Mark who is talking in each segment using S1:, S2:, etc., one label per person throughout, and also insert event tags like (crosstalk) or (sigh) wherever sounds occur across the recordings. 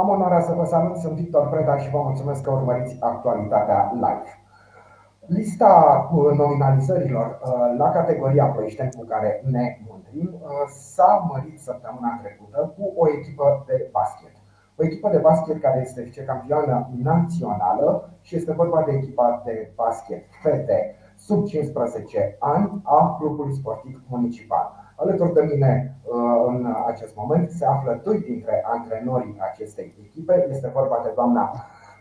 S1: Am onoarea să vă salut, sunt Victor Preda și vă mulțumesc că urmăriți actualitatea live. Lista uh, nominalizărilor uh, la categoria Ploieșteni cu care ne mândrim uh, s-a mărit săptămâna trecută cu o echipă de basket. O echipă de basket care este vicecampioană națională și este vorba de echipa de basket fete sub 15 ani a clubului sportiv municipal. Alături de mine în acest moment se află doi dintre antrenorii acestei echipe. Este vorba de doamna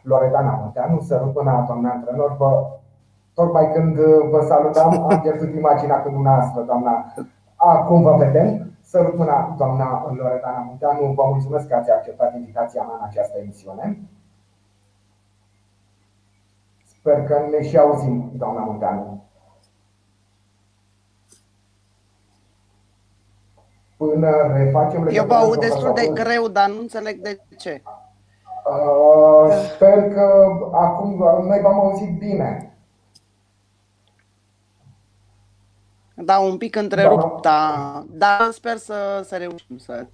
S1: Loredana Munteanu. Sărut până doamna antrenor, vă Tocmai când uh, vă salutam, (laughs) am pierdut imaginea cu dumneavoastră, doamna. Acum vă vedem. Sărut mâna, doamna Loredana Munteanu. Vă mulțumesc că ați acceptat invitația mea în această emisiune. Sper că ne și auzim, doamna Munteanu.
S2: Până refacem Eu vă aud destul de greu, dar nu înțeleg de ce.
S1: Uh, sper că acum noi v-am auzit bine.
S2: Da, un pic întrerupt, da, dar sper să, să reușim să...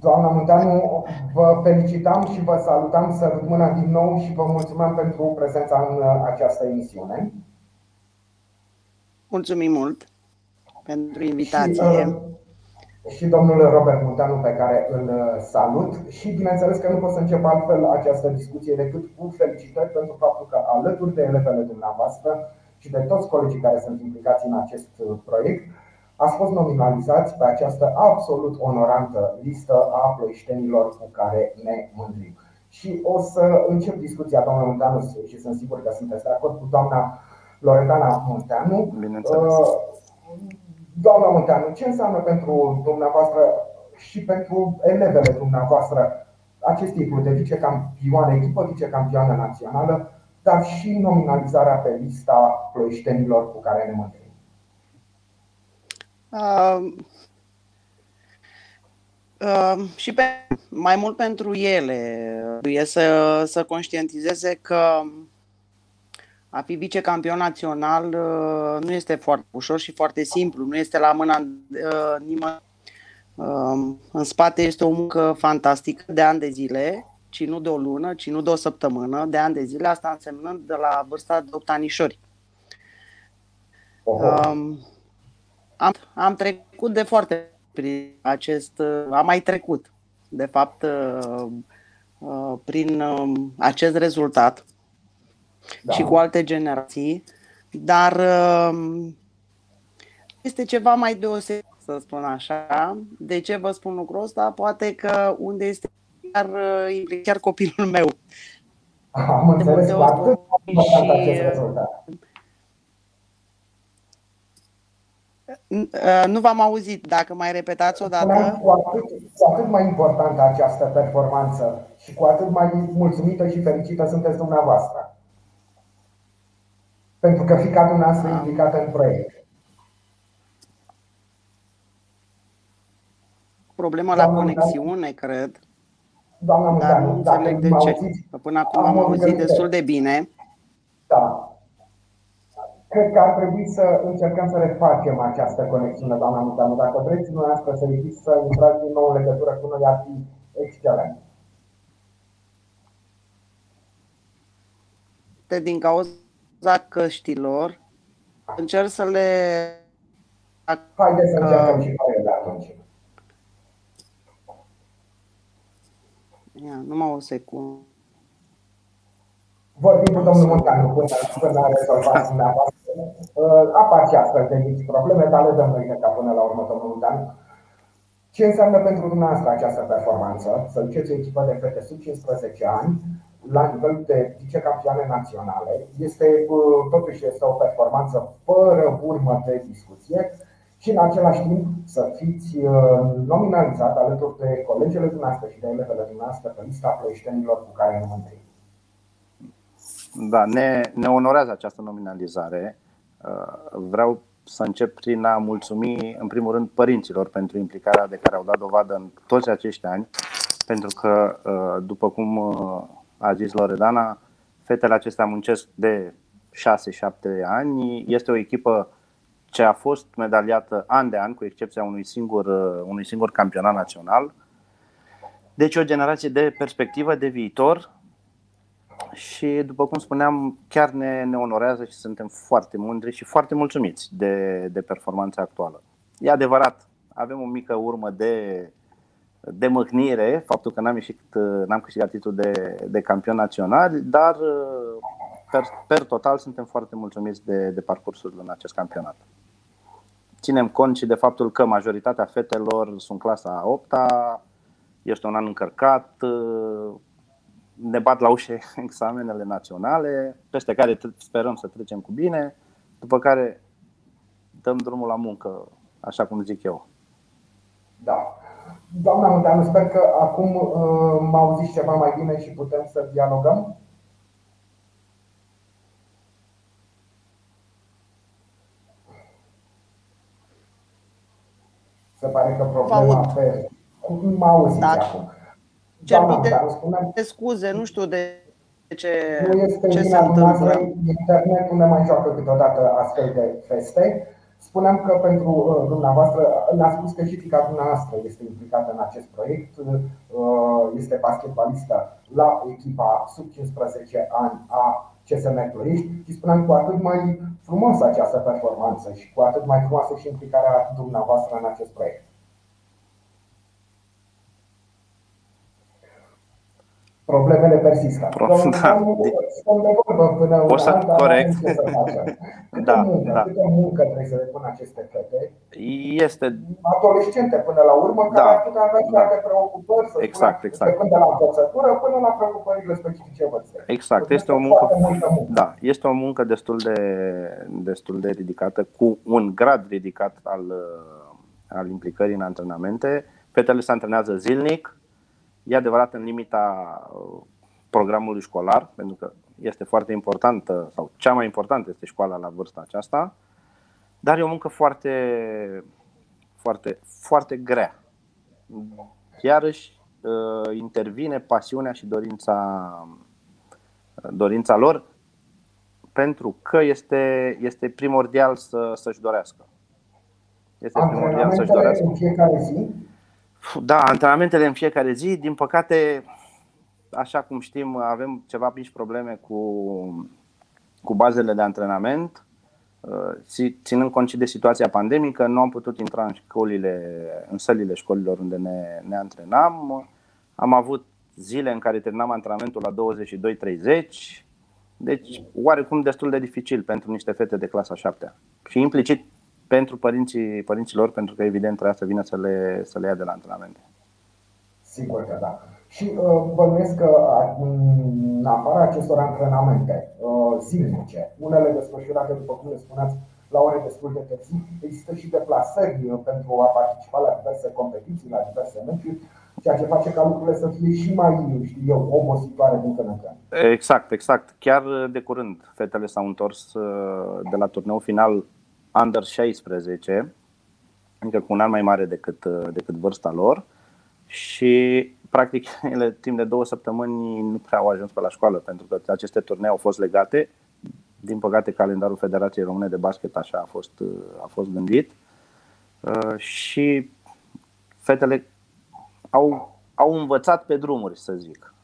S1: Doamna Munteanu, vă felicitam și vă salutam să rămână din nou și vă mulțumim pentru prezența în această emisiune.
S2: Mulțumim mult pentru invitație. Și,
S1: uh, și domnul Robert Munteanu pe care îl salut și bineînțeles că nu pot să încep altfel această discuție decât cu felicitări pentru faptul că alături de elevele dumneavoastră și de toți colegii care sunt implicați în acest uh, proiect, ați fost nominalizați pe această absolut onorantă listă a ploieștenilor cu care ne mândrim. Și o să încep discuția, doamna Munteanu, și sunt sigur că sunteți de acord cu doamna Loredana Munteanu.
S3: Bineînțeles. Uh,
S1: doamna Munteanu, ce înseamnă pentru dumneavoastră și pentru elevele dumneavoastră acest titlu de vicecampioană, echipă vicecampioană națională dar și nominalizarea pe lista ploieștenilor cu care ne mândrim? Uh,
S2: uh, și pe, mai mult pentru ele e să, să conștientizeze că a fi vicecampion național uh, nu este foarte ușor și foarte simplu, nu este la mâna uh, nimănui. Uh, în spate este o muncă fantastică de ani de zile ci nu de o lună, ci nu de o săptămână, de ani de zile, asta însemnând de la vârsta de 8 anișori. Um, am, am trecut de foarte prin acest, am mai trecut, de fapt, uh, uh, prin uh, acest rezultat da. și cu alte generații, dar uh, este ceva mai deosebit, să spun așa. De ce vă spun lucrul ăsta? Poate că unde este chiar, uh, chiar copilul meu.
S1: Am înțeles cu atât și, acest rezultat.
S2: Uh, nu v-am auzit, dacă mai repetați o dată.
S1: Cu atât, cu atât mai importantă această performanță și cu atât mai mulțumită și fericită sunteți dumneavoastră. Pentru că fica dumneavoastră e implicată în proiect.
S2: Problema la conexiune, cred.
S1: Doamna
S2: Dar nu înțeleg de ce. Până acum am auzit destul de bine.
S1: Da. Cred că ar trebui să încercăm să refacem această conexiune, doamna Mutanu. Dacă vreți dumneavoastră să ridiți să intrați din nou în legătură cu noi, ar fi excelent.
S2: Din cauza căștilor, încerc să le...
S1: Haideți să încercăm și pe ele atunci.
S2: Ia, numai o secundă.
S1: Vorbim cu domnul Montanu până, până a rezolvat dumneavoastră. Uh, apar și astfel de mici probleme, dar le dăm noi ca până la urmă, domnul Montanu. Ce înseamnă pentru dumneavoastră această performanță? Să duceți o echipă de fete sub 15 ani la nivel de vicecampioane naționale. Este, uh, totuși, este o performanță fără urmă de discuție și în același timp să fiți uh, nominalizat alături de colegele dumneavoastră și de elevele dumneavoastră pe lista ploieștenilor cu care ne mândrim.
S3: Da, ne, ne onorează această nominalizare. Uh, vreau să încep prin a mulțumi, în primul rând, părinților pentru implicarea de care au dat dovadă în toți acești ani, pentru că, uh, după cum a zis Loredana, fetele acestea muncesc de 6-7 ani. Este o echipă ce a fost medaliată an de an, cu excepția unui singur, uh, unui singur campionat național. Deci o generație de perspectivă, de viitor și, după cum spuneam, chiar ne, ne onorează și suntem foarte mândri și foarte mulțumiți de, de performanța actuală. E adevărat, avem o mică urmă de, de mâhnire, faptul că n-am, ieșit, n-am câștigat titlul de, de campion național, dar per, per total suntem foarte mulțumiți de, de parcursul în acest campionat. Ținem cont și de faptul că majoritatea fetelor sunt clasa 8 este un an încărcat, ne bat la ușe (laughs) examenele naționale, peste care sperăm să trecem cu bine, după care dăm drumul la muncă, așa cum zic eu.
S1: Da. Doamna Munteanu, sper că acum uh, mă auziți ceva mai bine și putem să dialogăm. Se pare că problema pe... Mă auziți da. acum.
S2: Cer de, de scuze, nu știu de ce,
S1: nu este
S2: ce
S1: se întâmplă. Internetul ne mai joacă câteodată astfel de feste. Spuneam că pentru uh, dumneavoastră, ne-a spus că și fica dumneavoastră este implicată în acest proiect, uh, este basketbalistă la echipa sub 15 ani a CSM Ploiești și spuneam cu atât mai frumoasă această performanță și cu atât mai frumoasă și implicarea dumneavoastră în acest proiect. Problemele persistă.
S3: Pro- da.
S1: Stăm de vorbă până
S3: o să,
S1: an,
S3: corect. (laughs)
S1: Câte
S3: da,
S1: muncă,
S3: da.
S1: câte muncă trebuie să depună aceste fete?
S3: Este
S1: Adolescente până la urmă,
S3: Da.
S1: care ar putea avea și
S3: Da.
S1: alte preocupări, să
S3: Exact,
S1: spunem,
S3: exact.
S1: plecând de la învățătură până la preocupările specifice vârstei.
S3: Exact,
S1: Deci
S3: este o muncă,
S1: foarte multă muncă.
S3: da, este o muncă destul de, destul de ridicată, cu un grad ridicat al, uh, al implicării în antrenamente. Fetele se antrenează zilnic, e adevărat în limita uh, programului școlar, pentru că este foarte importantă, sau cea mai importantă este școala la vârsta aceasta, dar e o muncă foarte, foarte, foarte grea. Iarăși uh, intervine pasiunea și dorința, dorința lor pentru că este, este primordial să, să-și dorească. Este primordial să-și
S1: Antrenamentele
S3: dorească.
S1: în fiecare zi,
S3: Da, antrenamentele în fiecare zi, din păcate, așa cum știm, avem ceva mici probleme cu, cu bazele de antrenament. Uh, ți- Ținând cont și de situația pandemică, nu am putut intra în școlile, în sălile școlilor unde ne, ne antrenam. Am avut zile în care terminam antrenamentul la 22-30, deci oarecum destul de dificil pentru niște fete de clasa 7 și implicit pentru părinții, părinților, pentru că evident trebuia să vină să le, să le ia de la antrenamente.
S1: sigur că da. Și uh, bănuiesc că uh, în afara acestor antrenamente uh, zilnice, unele desfășurate, după cum le spuneați, la ore destul de târziu, există și deplasări uh, pentru a participa la diverse competiții, la diverse meciuri, ceea ce face ca lucrurile să fie și mai, știu eu, obositoare din când în când.
S3: Exact, exact. Chiar de curând fetele s-au întors uh, de la turneul final Under 16, adică cu un an mai mare decât, uh, decât vârsta lor și practic (laughs) ele timp de două săptămâni nu prea au ajuns pe la școală pentru că aceste turnee au fost legate. Din păcate calendarul Federației Române de Basket așa a fost, uh, a fost gândit Uh, și fetele au, au învățat pe drumuri, să zic,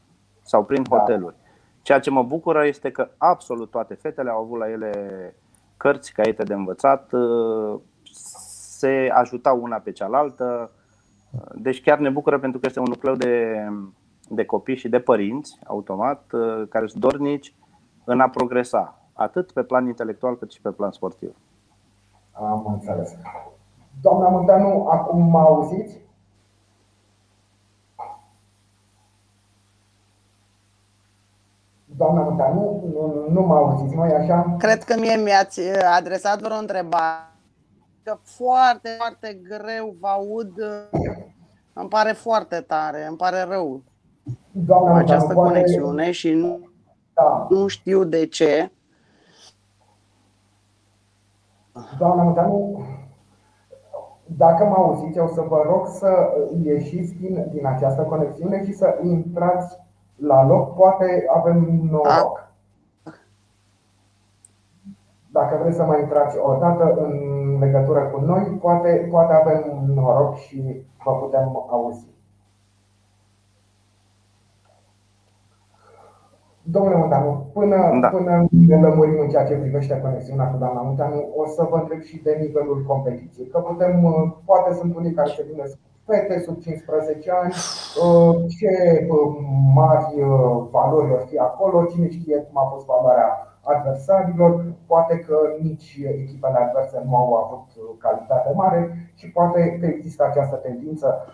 S3: sau prin
S1: Da.
S3: hoteluri. Ceea ce mă bucură este că absolut toate fetele au avut la ele cărți, caiete de învățat, uh, se ajutau una pe cealaltă. Deci chiar ne bucură pentru că este un nucleu de, de copii și de părinți, automat, uh, care sunt dornici în a progresa, atât pe plan intelectual cât și pe plan sportiv.
S1: Am înțeles. Doamna Munteanu, acum mă auziți? Doamna Munteanu, nu, nu mă auziți, nu așa?
S2: Cred că mie mi-ați uh, adresat vreo întrebare. Că foarte, foarte greu vă aud. uh, Îmi pare foarte tare, îmi pare rău
S1: Doamna Munteanu,
S2: această
S1: poate-
S2: conexiune și nu,
S1: Da.
S2: nu știu de ce.
S1: Doamna Munteanu, dacă mă auziți, o să vă rog să ieșiți din, din această conexiune și să intrați la loc poate avem noroc. Ah, Dacă vreți să mai intrați o dată în legătură cu noi, poate, poate avem noroc și vă putem auzi. Domnule Munteanu, până, da. până ne lămurim în ceea ce privește conexiunea cu doamna Munteanu, o să vă întreb și de nivelul competiției. Că putem, poate sunt unii care se gândesc fete sub 15 ani, ce mari valori vor fi acolo, cine știe cum a fost valoarea adversarilor, poate că nici echipele adverse nu au avut calitate mare și poate că există această tendință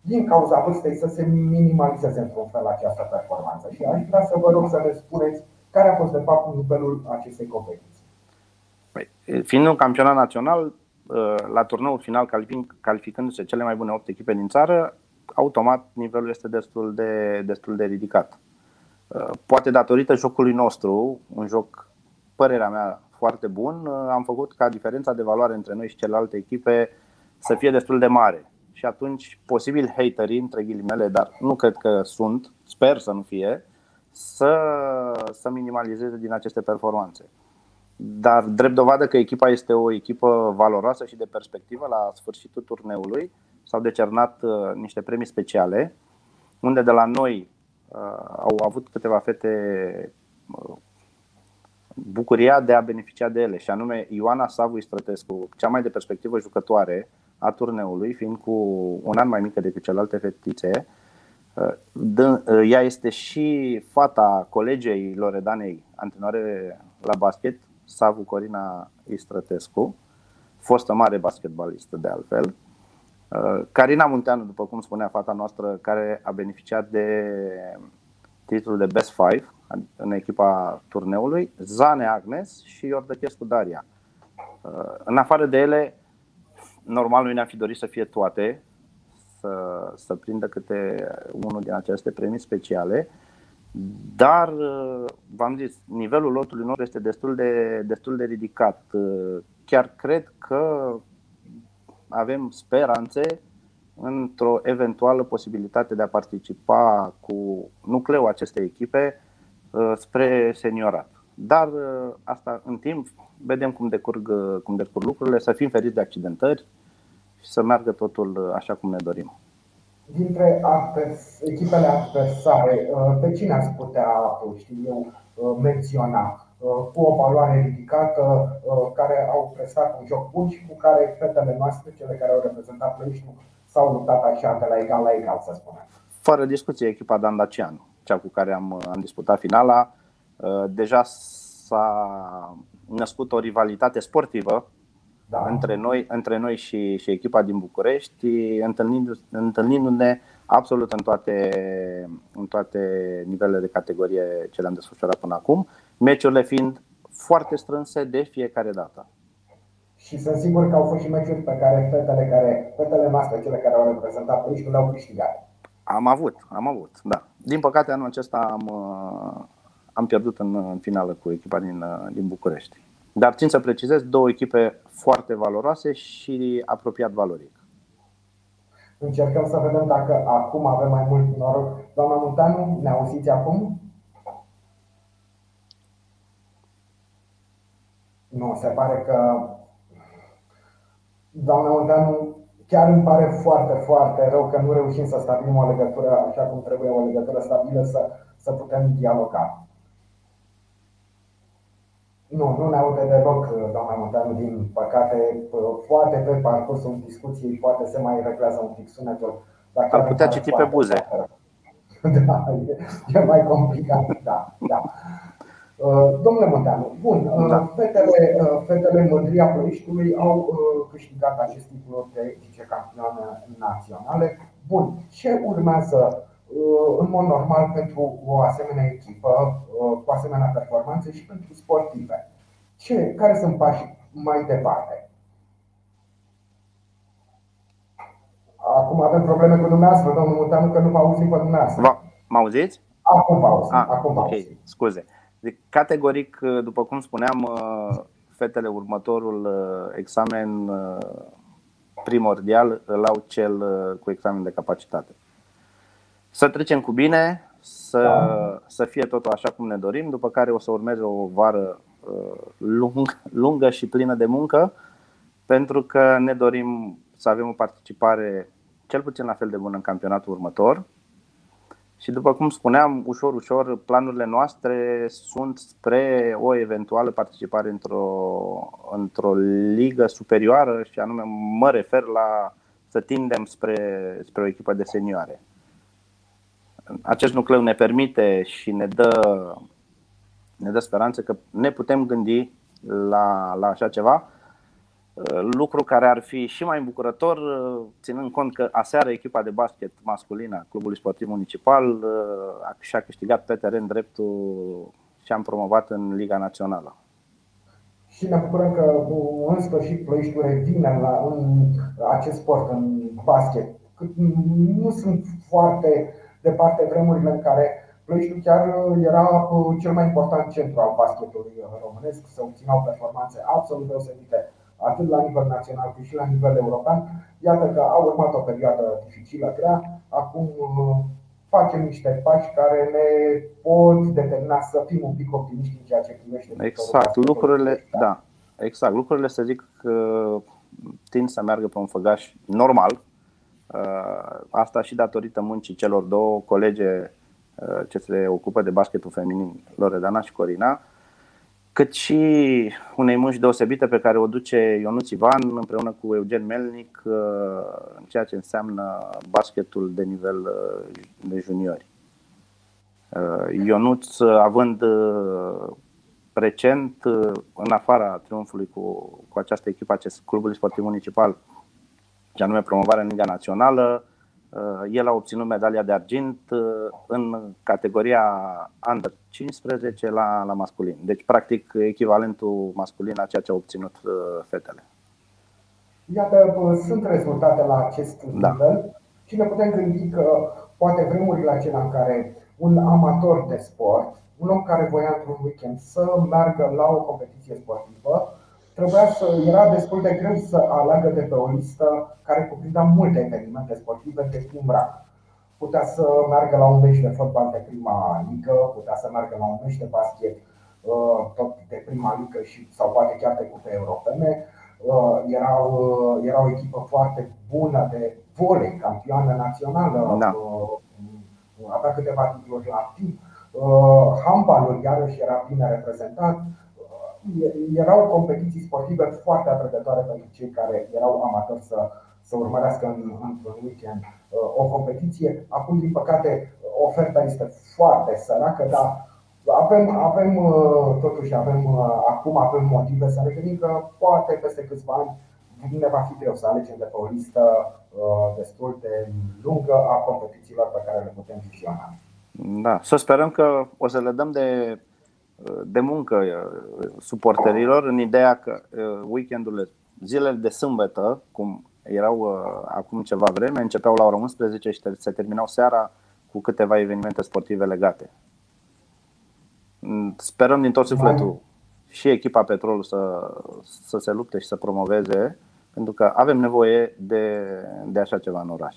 S1: din cauza vârstei să se minimalizeze într-un fel această performanță. Și aș vrea să vă rog să ne spuneți care a fost de fapt nivelul acestei competiții.
S3: Păi, fiind un campionat național, ă, la turneul final calificându-se cele mai bune 8 echipe din țară, automat nivelul este destul de, destul de ridicat. Ă, poate datorită jocului nostru, un joc, părerea mea, foarte bun, ă, am făcut ca diferența de valoare între noi și celelalte echipe să fie destul de mare și atunci posibil haterii, între ghilimele, dar nu cred că sunt, sper să nu fie, să, să minimalizeze din aceste performanțe. Dar drept dovadă că echipa este o echipă valoroasă și de perspectivă, la sfârșitul turneului s-au decernat uh, niște premii speciale, unde de la noi uh, au avut câteva fete uh, bucuria de a beneficia de ele, și anume Ioana Savu Istrătescu, cea mai de perspectivă jucătoare, a turneului, fiind cu un an mai mică decât celelalte fetițe. Uh, ea este și fata colegei Loredanei, antrenoare la basket, Savu Corina Istrătescu, fostă mare basketbalistă de altfel. Uh, Carina Munteanu, după cum spunea fata noastră, care a beneficiat de titlul de Best Five în echipa turneului, Zane Agnes și Iordăchescu Daria. Uh, în afară de ele, normal noi ne-am fi dorit să fie toate, să, să prindă câte unul din aceste premii speciale, dar v-am zis, nivelul lotului nostru este destul de, destul de ridicat. Chiar cred că avem speranțe într-o eventuală posibilitate de a participa cu nucleul acestei echipe uh, spre seniorat. Dar uh, asta în timp vedem cum decurg, cum decurg lucrurile, să fim feriți de accidentări și să meargă totul așa cum ne dorim.
S1: Dintre advers, echipele adversare, uh, pe cine ați putea, știu eu, uh, menționa uh, cu o valoare ridicată, care au prestat un joc bun și cu care fetele noastre, cele care au reprezentat Ploieștiul, s-au luptat așa de la egal la egal, să spunem?
S3: Fără discuție, echipa Dan Dacianu, cea cu care am, am disputat finala, deja s-a născut o rivalitate sportivă da. între, noi, între noi și, și echipa din București, întâlnindu-ne absolut în toate, în toate nivelele de categorie ce le-am desfășurat până acum, meciurile fiind foarte strânse de fiecare dată.
S1: Și sunt sigur că au fost și meciuri pe care fetele, care, fetele noastre, cele care au reprezentat Ploieștiul, le-au câștigat.
S3: Am avut, am avut, da. Din păcate anul acesta am, uh, am pierdut în, în finală cu echipa din, uh, din București. Dar țin să precizez două echipe foarte valoroase și apropiat valoric.
S1: Încercăm să vedem dacă acum avem mai mult noroc. Doamna Munteanu, ne auziți acum? Nu, se pare că Doamna Munteanu, chiar îmi pare foarte, foarte rău că nu reușim să stabilim o legătură așa cum trebuie, o legătură stabilă, să, să putem dialoga. Nu, nu ne aude deloc, doamna Monteanu, din păcate. Poate pe parcursul discuției, poate se mai reglează un pic sunetul.
S3: Dar Ar putea citi pe buze. (laughs)
S1: Da, e, e mai complicat, da. da. Uh, domnule Monteanu, bun, uh, da. fetele, uh, fetele Mândria Ploieștiului au câștigat acest titlu de vicecampioane naționale. Bun, ce urmează Uh, în mod normal pentru o asemenea echipă, uh, cu asemenea performanțe și pentru sportive. Ce, care sunt pașii mai departe? Acum avem probleme cu dumneavoastră, domnul Muteanu, că nu vă auzim pe dumneavoastră.
S3: Mă auziți?
S1: Acum vă auzim. Ah, acum
S3: ok, scuze. Deci, categoric, după cum spuneam, uh, fetele următorul examen primordial îl au cel cu examen de capacitate. Să trecem cu bine, să, da. să fie totul așa cum ne dorim, după care o să urmeze o vară uh, lung, lungă și plină de muncă, pentru că ne dorim să avem o participare cel puțin la fel de bună în campionatul următor Și după cum spuneam, ușor, ușor, planurile noastre sunt spre o eventuală participare într-o, într-o ligă superioară și anume mă refer la să tindem spre, spre o echipă de senioare. Acest nucleu ne permite și ne dă, ne dă speranță că ne putem gândi la, la așa ceva, lucru care ar fi și mai îmbucurător, ținând cont că aseară echipa de basket masculină a Clubului Sportiv Municipal și-a câștigat pe teren dreptul și am promovat în Liga Națională.
S1: Și ne bucurăm că în sfârșit Ploieștiul revine la, în acest sport, în basket. Nu sunt foarte departe vremurile în care Ploieștiul chiar era cel mai important centru al basketului românesc, să obținau performanțe absolut deosebite atât la nivel național cât și la nivel european. Iată că a urmat o perioadă dificilă, grea. Acum uh, facem niște pași care ne pot determina să fim un pic optimiști în ceea ce privește.
S3: Exact, lucrurile, da, exact, lucrurile să zic că tind să meargă pe un făgaș normal. Uh, asta și datorită muncii celor două colege uh, ce se ocupă de basketul feminin, Loredana și Corina, cât și unei munci deosebite pe care o duce Ionuț Ivan împreună cu Eugen Melnic uh, în ceea ce înseamnă basketul de nivel uh, de juniori. Uh, Ionuț având recent, în afara triumfului cu, cu această echipă, acest clubul sportiv municipal, și anume promovarea în Liga Națională, Uh, el a obținut medalia de argint uh, în categoria under 15 la, la masculin. Deci, practic, echivalentul masculin a ceea ce au obținut uh, fetele.
S1: Iată, sunt rezultate la acest da. nivel și ne putem gândi că poate vremurile acelea în care un amator de sport, un om care voia într-un weekend să meargă la o competiție sportivă, trebuia să, era destul de greu să aleagă de pe o listă care cuprindea multe evenimente sportive de prim rang. Putea să meargă la un meci de fotbal de prima ligă, putea să meargă la un meci de basket uh, tot de prima ligă și, sau poate chiar de cupe europene. Uh, era, uh, era o echipă foarte bună de volei, campioană națională, da. avea câteva titluri la timp. Handbalul iarăși era bine reprezentat erau competiții sportive foarte atrăgătoare pentru cei care erau amatori să, să urmărească în, într-un weekend uh, o competiție. Acum, din păcate, oferta este foarte săracă, dar avem, avem uh, totuși avem, uh, acum avem motive să ne gândim că poate peste câțiva ani ne va fi greu să alegem de pe o listă destul de lungă a competițiilor pe care le putem visiona.
S3: Da, să sperăm că o să le dăm de de muncă uh, suporterilor în ideea că uh, weekendurile, zilele de sâmbătă, cum erau uh, acum ceva vreme, începeau la ora 11 și se terminau seara cu câteva evenimente sportive legate. Mm, sperăm din tot sufletul și echipa Petrol să, să se lupte și să promoveze, pentru că avem nevoie de, de așa ceva în oraș.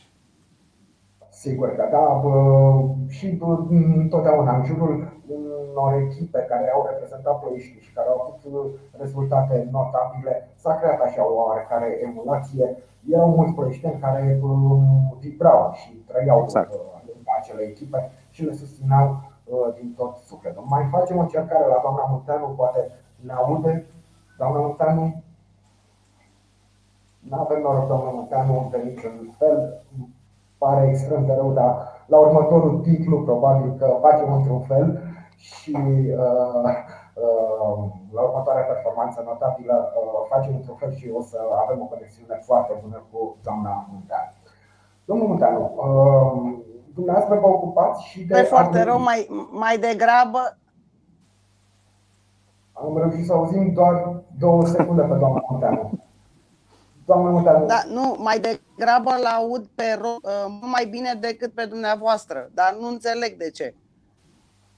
S1: Sigur că da, și întotdeauna în jurul unor echipe care au reprezentat ploiești și care au avut rezultate notabile, s-a creat așa o oarecare emulație. Erau mulți ploieșteni care vibrau și trăiau exact. lângă acele echipe și le susțineau din tot sufletul. Mai facem o încercare la doamna Munteanu, poate ne aude. Doamna Munteanu, nu avem noroc, doamna Munteanu, de niciun fel pare extrem de rău, dar la următorul titlu probabil că facem într-un fel și uh, uh, la următoarea performanță notabilă uh, facem într-un fel și o să avem o conexiune foarte bună cu doamna Munteanu. Domnul Munteanu, uh, dumneavoastră vă ocupați și de...
S2: E foarte rău, mai, mai degrabă
S1: am reușit să auzim doar două secunde pe doamna Munteanu. Doamna Munteanu.
S2: Da, nu, mai degrabă la aud pe ro- uh, mai bine decât pe dumneavoastră, dar nu înțeleg de ce.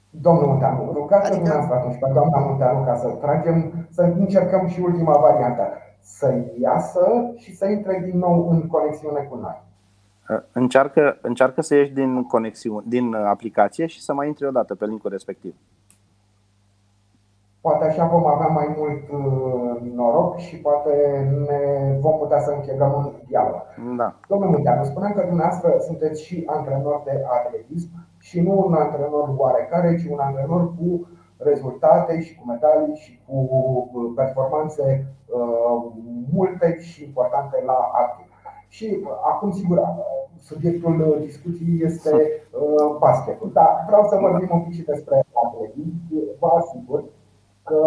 S1: Domnul Munteanu, rugați adică... dumneavoastră atunci pe doamna Munteanu ca să tragem, să încercăm și ultima variantă, să iasă și să intre din nou în conexiune cu noi.
S3: Uh, încearcă, încearcă să ieși din conexiune, din aplicație și să mai intri o dată pe linkul respectiv.
S1: Poate așa vom avea mai mult uh, noroc și poate ne vom putea să închegăm un dialog.
S3: Da.
S1: Domnule Munteanu, spuneam că dumneavoastră sunteți și antrenor de atletism și nu un antrenor oarecare, ci un antrenor cu rezultate și cu medalii și cu performanțe multe și importante la activ. Și acum, sigur, subiectul discuției este basketul. Dar vreau să vorbim un pic și despre atletism. Vă asigur că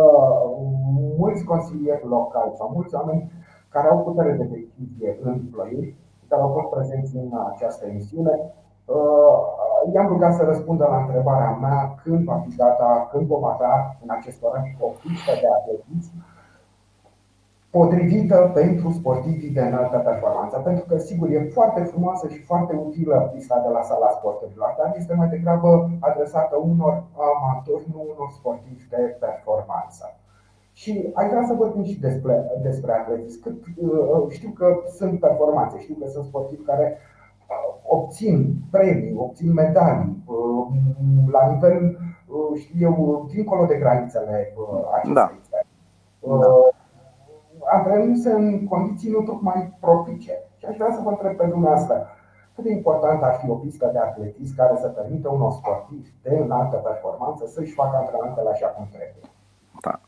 S1: mulți consilieri locali sau mulți oameni care au putere de decizie în Ploiești, care au fost prezenți în această emisiune, i-am rugat să răspundă la întrebarea mea când va fi data, când vom avea în acest oraș o pistă de atletism potrivită pentru sportivii de înaltă performanță. Pentru că, sigur, e foarte frumoasă și foarte utilă pista de la sala sporturilor, dar este mai degrabă adresată unor amatori, nu unor sportivi de performanță. Și aș vrea să vorbim și despre, despre atletism. Cât, uh, știu că sunt performanțe, știu că sunt sportivi care uh, obțin premii, obțin medalii uh, la nivel, știu eu, dincolo de granițele acestei da. țări. Da antrenându-se în condiții nu tocmai propice. Și aș vrea să vă întreb pe dumneavoastră, cât de important ar fi o pistă de atletism care să permită unor sportivi de înaltă performanță să-și facă antrenamentele așa cum trebuie?
S3: Da.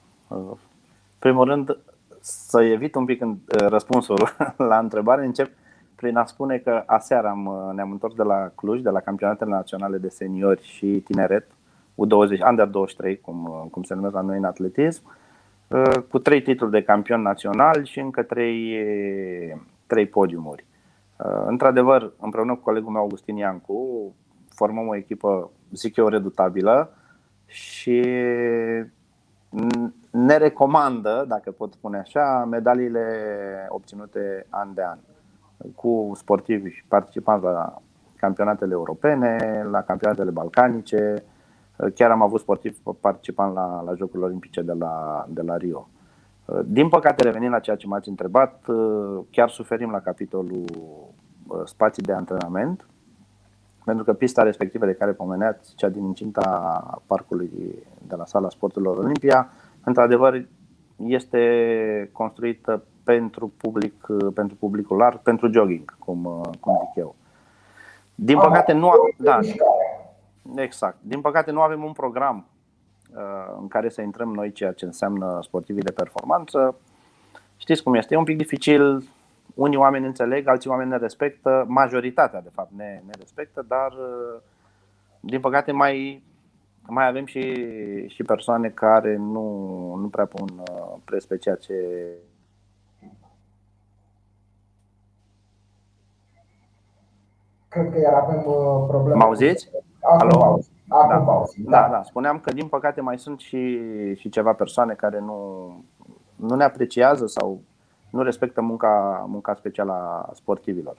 S3: Primul rând, să evit un pic în răspunsul (laughs) la întrebare, încep prin a spune că aseară am, ne-am întors de la Cluj, de la campionatele naționale de seniori și tineret, U20, Under 23, cum, cum se numesc la noi în atletism. Uh, cu trei titluri de campion național și încă trei, trei podiumuri. Uh, într-adevăr, împreună cu colegul meu Augustin Iancu, formăm o echipă, zic eu, redutabilă și ne recomandă, dacă pot spune așa, medaliile obținute an de an cu sportivi participanți la campionatele europene, la campionatele balcanice, Chiar am avut sportiv participant la, la Jocurile Olimpice de la, de la Rio. Din păcate, revenind la ceea ce m-ați întrebat, chiar suferim la capitolul spații de antrenament, pentru că pista respectivă de care pomeneați, cea din incinta parcului de la sala sporturilor Olimpia, într-adevăr este construită pentru public, pentru publicul larg, pentru jogging, cum, cum zic eu. Din păcate nu, da, Exact. Din păcate nu avem un program uh, în care să intrăm noi ceea ce înseamnă sportivii de performanță. Știți cum este, e un pic dificil, unii oameni înțeleg, alții oameni ne respectă, majoritatea de fapt ne, ne respectă, dar uh, din păcate mai, mai avem și, și persoane care nu, nu prea pun uh, preț pe ceea ce
S1: Cred că iar avem probleme.
S3: Mă auziți?
S1: Acum Alo? Pauzi. Acum
S3: da. Da. da, da. Spuneam că din păcate mai sunt și, și ceva persoane care nu, nu ne apreciază sau nu respectă munca, munca specială a sportivilor.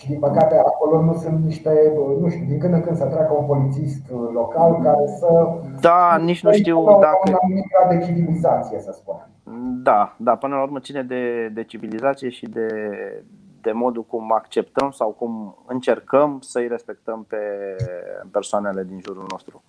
S1: Și din păcate acolo nu sunt niște, nu știu, din când în când să treacă un polițist local care să...
S3: Da, nici nu știu dacă...
S1: Un anumit grad de civilizație, să spunem.
S3: Da, da, până la urmă ține de, de civilizație și de, de modul cum acceptăm sau cum încercăm să-i respectăm pe persoanele din jurul nostru.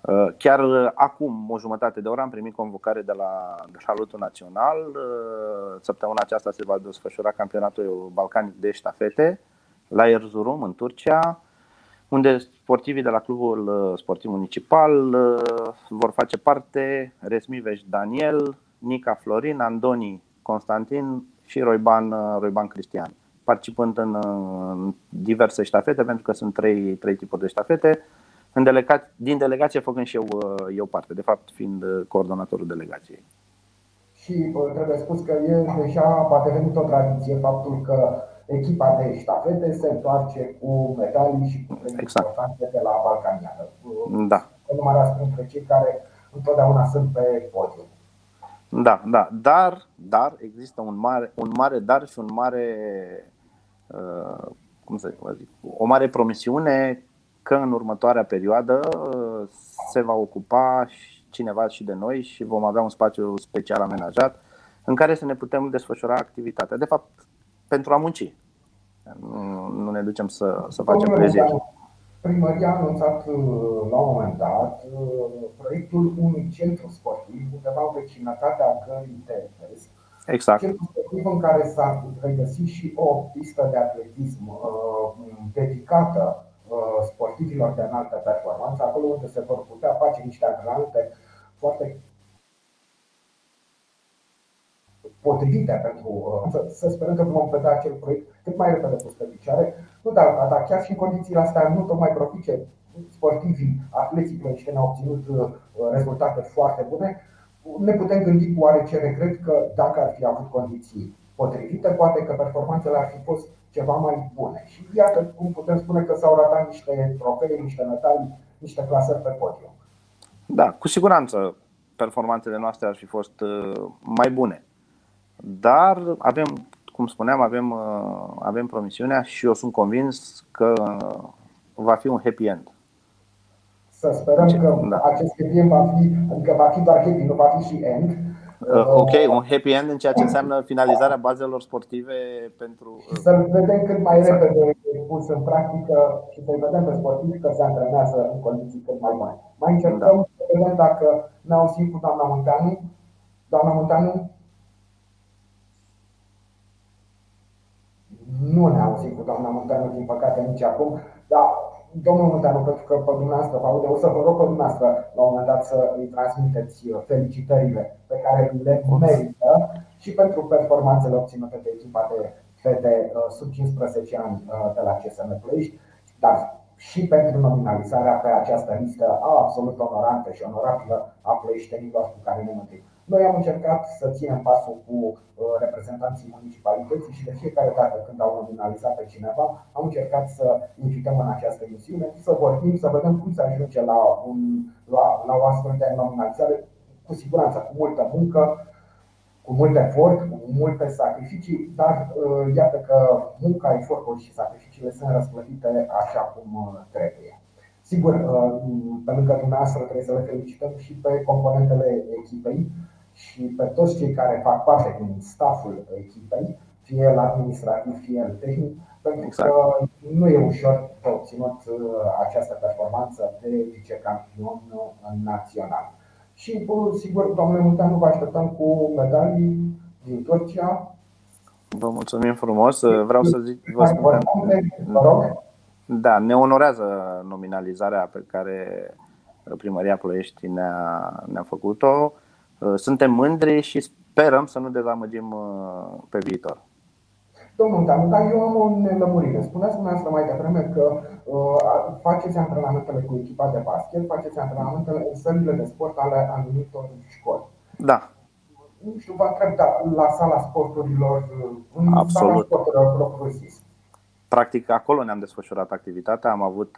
S3: Uh, chiar acum, o jumătate de oră, am primit convocare de la Salutul Național. Uh, săptămâna aceasta se va desfășura campionatul balcanic de ștafete la Erzurum, în Turcia, unde sportivii de la clubul uh, sportiv municipal vor face parte Resmiveș Daniel, Nica Florin, Andoni Constantin și Roiban, Roiban Cristian participând în, în diverse ștafete, pentru că sunt trei, trei tipuri de ștafete, în delegat, din delegație făcând și eu, uh, eu parte, de fapt fiind uh, coordonatorul delegației.
S1: Și trebuie spus că e deja a devenit o tradiție faptul că echipa de ștafete se întoarce cu medalii și cu premii exact. importante de la Balcaniană.
S3: Da.
S1: Numărați printre cei care întotdeauna sunt pe podium.
S3: Da, da, dar, dar există un mare, un mare dar și un mare Uh, cum să zic, o mare promisiune că în următoarea perioadă uh, se va ocupa cineva și de noi și vom avea un spațiu special amenajat în care să ne putem desfășura activitatea. De fapt, pentru a munci. Nu, nu ne ducem să, să facem pleziri.
S1: Primăria a anunțat uh, la un moment dat proiectul unui centru sportiv undeva în vecinătatea gării Terpes,
S3: Exact.
S1: Centru în care s-ar regăsi și o pistă de atletism uh, dedicată sportivilor de înaltă performanță, acolo unde se vor putea face niște antrenamente foarte potrivite pentru să, să sperăm că vom vedea acel proiect cât mai repede pus pe picioare. Nu, dar, dar chiar și în condițiile astea nu tocmai profice sportivii, atleții plăieșteni au obținut rezultate foarte bune, ne putem gândi cu oarece regret că dacă ar fi avut condiții potrivite, poate că performanțele ar fi fost ceva mai bune. Și iată cum putem spune că s-au ratat niște trofei, niște medalii, niște clasări pe podium.
S3: Da, cu siguranță performanțele noastre ar fi fost uh, mai bune. Dar avem, cum spuneam, avem, uh, avem promisiunea și eu sunt convins că va fi un happy end.
S1: Să sperăm că da. acest happy end va fi, adică va fi doar happy, nu va fi și end.
S3: Uh, ok, un happy end în ceea ce înseamnă finalizarea bazelor sportive pentru.
S1: Uh, să-l vedem cât mai exact. repede pus în practică și să-i vedem pe sportivi că se antrenează în condiții cât mai bune. Mai încercăm da. să vedem dacă ne auzim cu doamna Munteanu. Doamna Munteanu? Nu ne auzim cu doamna Munteanu, din păcate, nici acum, dar domnul Munteanu, pentru că pe dumneavoastră vă aude, o să vă rog pe dumneavoastră la un moment dat să îi transmiteți uh, felicitările pe care le merită și pentru performanțele obținute de echipa de fete uh, sub 15 ani uh, de la CSM Ploiești, dar și pentru nominalizarea pe această listă absolut onorantă și onorabilă a plăieștenilor cu care ne mântuim. Noi am încercat să ținem pasul cu uh, reprezentanții municipalității și de fiecare dată când au nominalizat pe cineva, am încercat să invităm în această emisiune, să vorbim, să vedem cum se ajunge la, un, la, la o astfel de nominalizare, cu siguranță, cu multă muncă, cu mult efort, cu multe sacrificii, dar uh, iată că munca, efortul și sacrificiile sunt răsplătite așa cum uh, trebuie. Sigur, pe lângă dumneavoastră trebuie să le felicităm și pe componentele echipei, și pe toți cei care fac parte din staful echipei, fie el administrativ, fie el tehnic, pentru exact. că nu e ușor de obținut uh, această performanță de vicecampion național. Și sigur, domnule Munteanu, vă așteptăm cu medalii din Turcia.
S3: Vă mulțumim frumos. Vreau să zic, vă spun, da, ne onorează nominalizarea pe care Primăria Ploiești ne-a, ne-a făcut-o. Uh, suntem mândri și sperăm să nu dezamăgim uh, pe viitor.
S1: Domnul Dan, dar eu am o nelămurire. Spuneați dumneavoastră mai devreme că uh, faceți antrenamentele cu echipa de basket, faceți antrenamentele în sălile de sport ale anumitor școli.
S3: Da.
S1: Nu știu, vă întreb, da, la sala sporturilor, în Absolut. sala sporturilor propriu-zis.
S3: Practic, acolo ne-am desfășurat activitatea, am avut,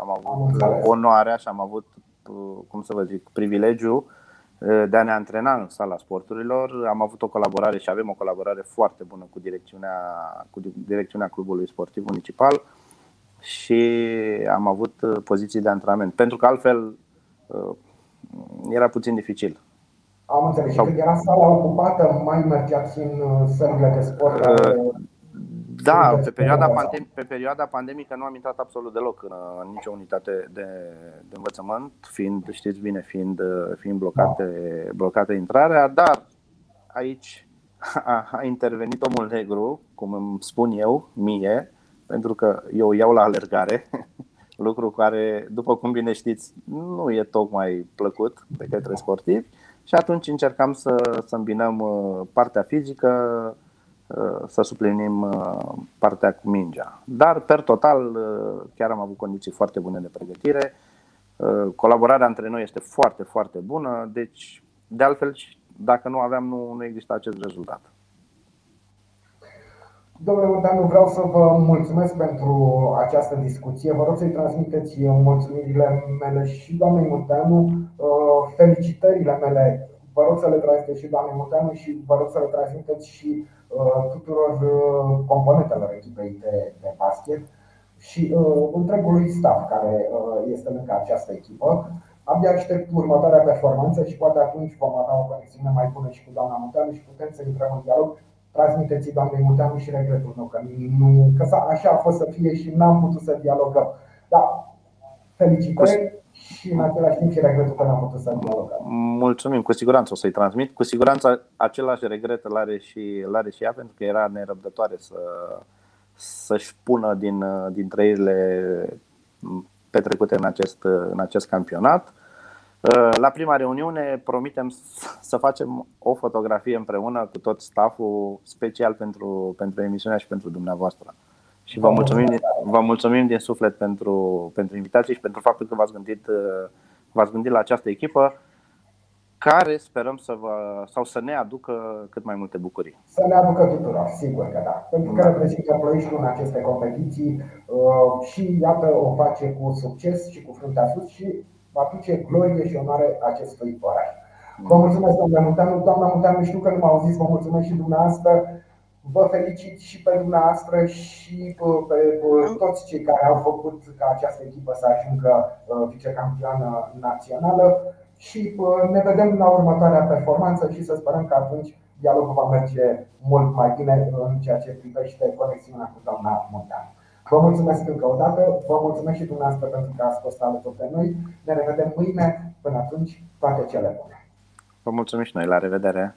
S3: am avut am onoarea și am avut, cum să vă zic, privilegiu Eh, de a ne antrena în sala sporturilor. Am avut o colaborare și avem o colaborare foarte bună cu direcțiunea, cu direcțiunea clubului sportiv municipal și am avut eh, poziții de antrenament. Pentru că altfel eh, era puțin dificil.
S1: Am înțeles. Sau... Când era sala ocupată, mai mergeați în sălile de sport?
S3: Da, pe perioada, pandem- pe perioada pandemică nu am intrat absolut deloc în, în nicio unitate de, de învățământ, fiind, știți bine, fiind, fiind blocate, blocate intrarea, dar aici (laughs) a, a intervenit omul negru, cum îmi spun eu, mie, pentru că eu iau la alergare, (laughs) lucru care, după cum bine știți, nu e tocmai plăcut de către sportivi. Și atunci încercam să, să îmbinăm uh, partea fizică Uh, să suplinim uh, partea cu mingea. Dar, per total, uh, chiar am avut condiții foarte bune de pregătire. Colaborarea între noi este foarte, foarte bună, deci, de altfel, dacă nu aveam, nu, nu exista acest rezultat.
S1: Domnule Munteanu, vreau să vă mulțumesc pentru această discuție. Vă rog să-i transmiteți mulțumirile mele și doamnei Munteanu, felicitările mele. Vă rog să le transmiteți și doamnei Munteanu și vă rog să le transmiteți și Uh, tuturor uh, componentelor echipei de, de basket și uh, întregului staff care este lângă această echipă. Abia aștept următoarea performanță și poate atunci vom avea o conexiune mai bună și cu doamna Munteanu și putem să intrăm în dialog. Transmiteți doamnei Munteanu și regretul meu că, nu, că așa a fost să fie și n-am putut să dialogăm. Da, felicitări și în același timp și regretul că n-am putut să dialogăm.
S3: Mulțumim, cu siguranță o să-i transmit. Cu siguranță același regret îl are și, îl are și ea, pentru că era nerăbdătoare să, să-și pună din, din trăirile petrecute în acest, în acest campionat. La prima reuniune promitem să facem o fotografie împreună cu tot stafful special pentru, pentru emisiunea și pentru dumneavoastră. Și vă mulțumim, vă mulțumim din suflet pentru, pentru invitație și pentru faptul că v-ați gândit, v-ați gândit la această echipă care sperăm să vă, sau să ne aducă cât mai multe bucurii.
S1: Să ne aducă tuturor, sigur că da. Pentru că reprezintă Ploieștiul în aceste competiții uh, și iată o face cu succes și cu fruntea sus și va duce glorie și onoare acestui oraș. Vă mulțumesc, doamna Munteanu. Doamna Munteanu, știu că nu m au zis, vă mulțumesc și dumneavoastră. Vă felicit și pe dumneavoastră și pe, pe toți cei care au făcut ca această echipă să ajungă uh, vicecampioană națională și uh, ne vedem la următoarea performanță și să sperăm că atunci dialogul va merge mult mai bine în ceea ce privește conexiunea cu doamna Monteanu. Vă mulțumesc încă o dată, vă mulțumesc și dumneavoastră pentru că ați fost alături de noi. Ne revedem mâine, până atunci, toate cele bune.
S3: Vă mulțumim și noi, la revedere!